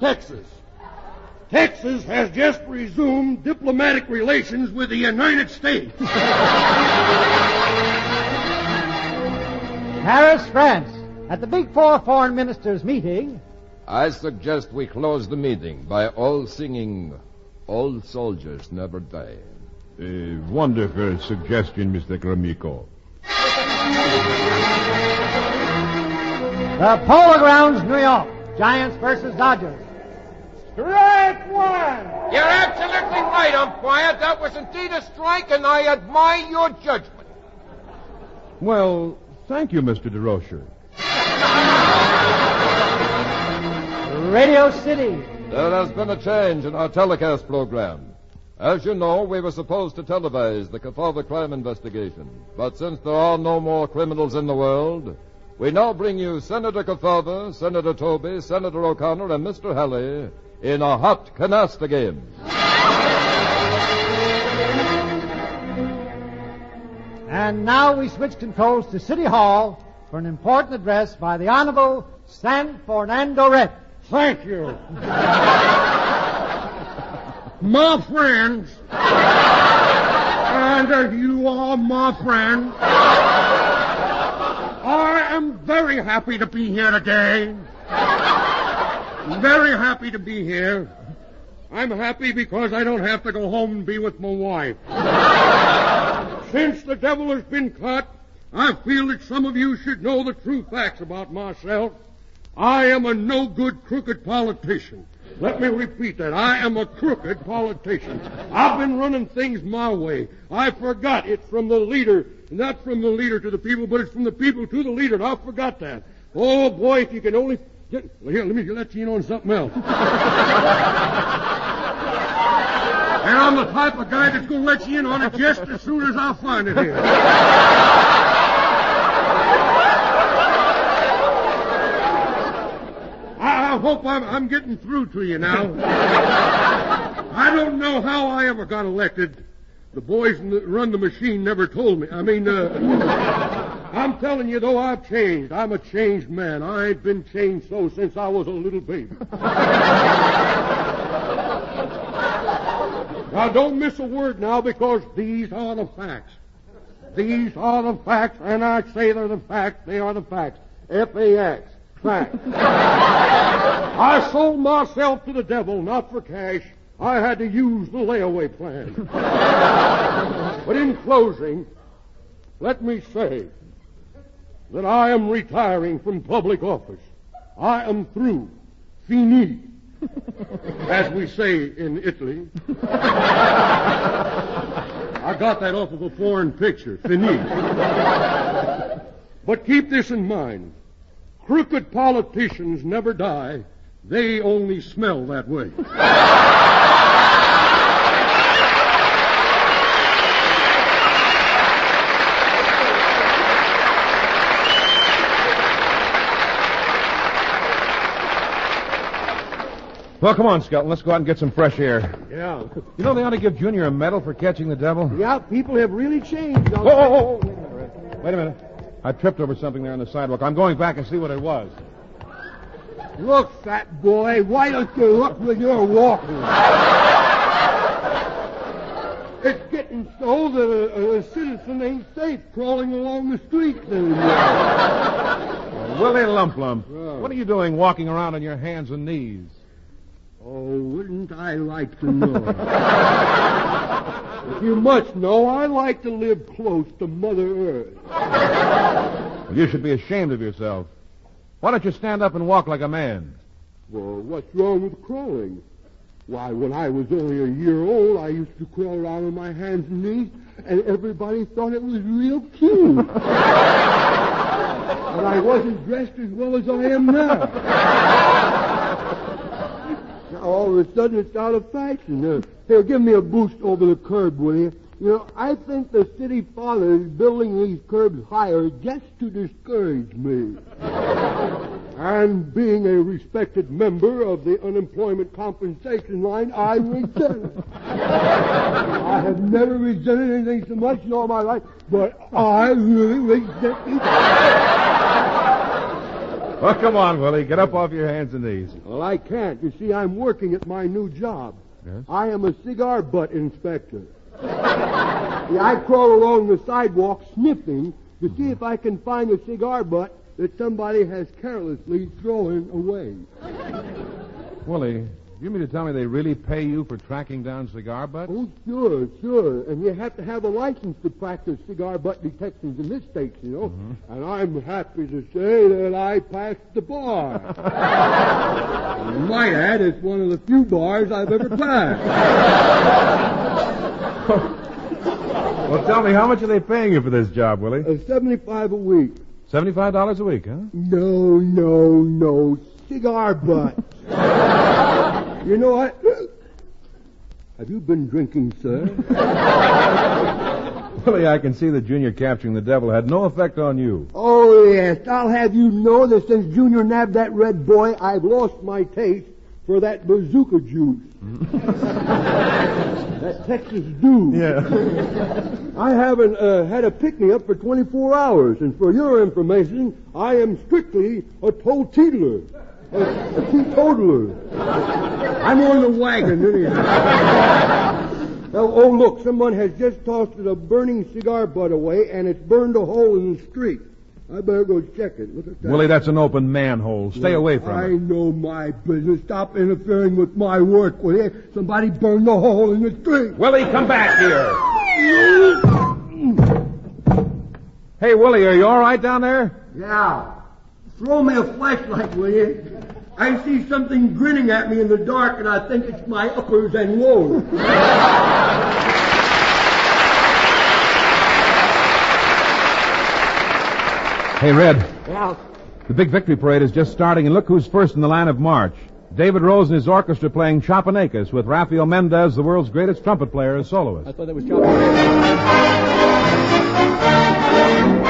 Texas. Texas has just resumed diplomatic relations with the United States. Paris, France. At the Big Four Foreign Ministers meeting, I suggest we close the meeting by all singing Old Soldiers Never Die. A wonderful suggestion, Mr. Gromyko. the Polo Grounds, New York. Giants versus Dodgers. Strike one! You're absolutely right, umpire. That was indeed a strike, and I admire your judgment. Well, thank you, Mr. Durocher. Radio City. There has been a change in our telecast program. As you know, we were supposed to televise the Kefauver crime investigation. But since there are no more criminals in the world, we now bring you Senator Kefauver, Senator Tobey, Senator O'Connor, and Mr. Halley in a hot canasta game. And now we switch controls to City Hall for an important address by the Honorable San Fernando Red. Thank you. my friends, and uh, you are my friend, I am very happy to be here today. Very happy to be here. I'm happy because I don't have to go home and be with my wife. Since the devil has been caught, I feel that some of you should know the true facts about myself. I am a no good, crooked politician. Let me repeat that. I am a crooked politician. I've been running things my way. I forgot it's from the leader, not from the leader to the people, but it's from the people to the leader, I forgot that. Oh boy, if you can only get, well, here, let me let you in on something else. and I'm the type of guy that's going to let you in on it just as soon as I find it here. I, I hope I'm, I'm getting through to you now. I don't know how I ever got elected. The boys that run the machine never told me. I mean, uh, I'm telling you, though, I've changed. I'm a changed man. I ain't been changed so since I was a little baby. now, don't miss a word now because these are the facts. These are the facts, and I say they're the facts. They are the facts. F-A-X. Facts. I sold myself to the devil, not for cash. I had to use the layaway plan. but in closing, let me say that I am retiring from public office. I am through. Fini. As we say in Italy. I got that off of a foreign picture. Fini. But keep this in mind. Crooked politicians never die. They only smell that way. Well, come on, Skelton. Let's go out and get some fresh air. Yeah. You know they ought to give Junior a medal for catching the devil? Yeah, people have really changed. Whoa, whoa, whoa, whoa. Wait a minute. I tripped over something there on the sidewalk. I'm going back and see what it was. Look, fat boy, why don't you look when you're walking? It's getting so that a, a citizen ain't safe crawling along the streets anymore. Willie Lump Lump, oh. what are you doing walking around on your hands and knees? Oh, wouldn't I like to know? you must know, I like to live close to Mother Earth. Well, you should be ashamed of yourself. Why don't you stand up and walk like a man? Well, what's wrong with crawling? Why, when I was only a year old, I used to crawl around on my hands and knees, and everybody thought it was real cute. and I wasn't dressed as well as I am now. Now all of a sudden, it's out of fashion. Uh, here, give me a boost over the curb, will you? You know, I think the city father is building these curbs higher just to discourage me. And being a respected member of the unemployment compensation line, I resent it. I have never resented anything so much in all my life, but I really resent it. Well, come on, Willie. Get up off your hands and knees. Well, I can't. You see, I'm working at my new job. Yes? I am a cigar butt inspector. yeah, I crawl along the sidewalk sniffing to see if I can find a cigar butt that somebody has carelessly thrown away. Willie, you mean to tell me they really pay you for tracking down cigar butts? Oh, sure, sure. And you have to have a license to practice cigar butt detections in this state, you know. And I'm happy to say that I passed the bar. Might add, it's one of the few bars I've ever passed. Well, tell me, how much are they paying you for this job, Willie? Uh, 75 a week. Seventy-five dollars a week, huh? No, no, no. Cigar butt. you know what? Have you been drinking, sir? Willie, I can see that Junior capturing the devil had no effect on you. Oh, yes. I'll have you know that since Junior nabbed that red boy, I've lost my taste for that bazooka juice. that Texas Dew. Yeah. I haven't uh, had a pick-me-up for 24 hours, and for your information, I am strictly a teetotaler. A, teetotaler. I'm on the wagon, anyhow. Oh, oh, look, someone has just tossed a burning cigar butt away, and it's burned a hole in the street. I better go check it. Look at that. Willie, that's an open manhole. Stay away from I it. I know my business. Stop interfering with my work, will you? Somebody burned a hole in the street. Willie, come back here. Hey, Willie, are you all right down there? Yeah. Throw me a flashlight, will you? I see something grinning at me in the dark, and I think it's my uppers and lowers. Hey, Red. Yeah. The big victory parade is just starting, and look who's first in the line of march. David Rose and his orchestra playing Chiapanecas with Rafael Mendez, the world's greatest trumpet player, as soloist. I thought that was You've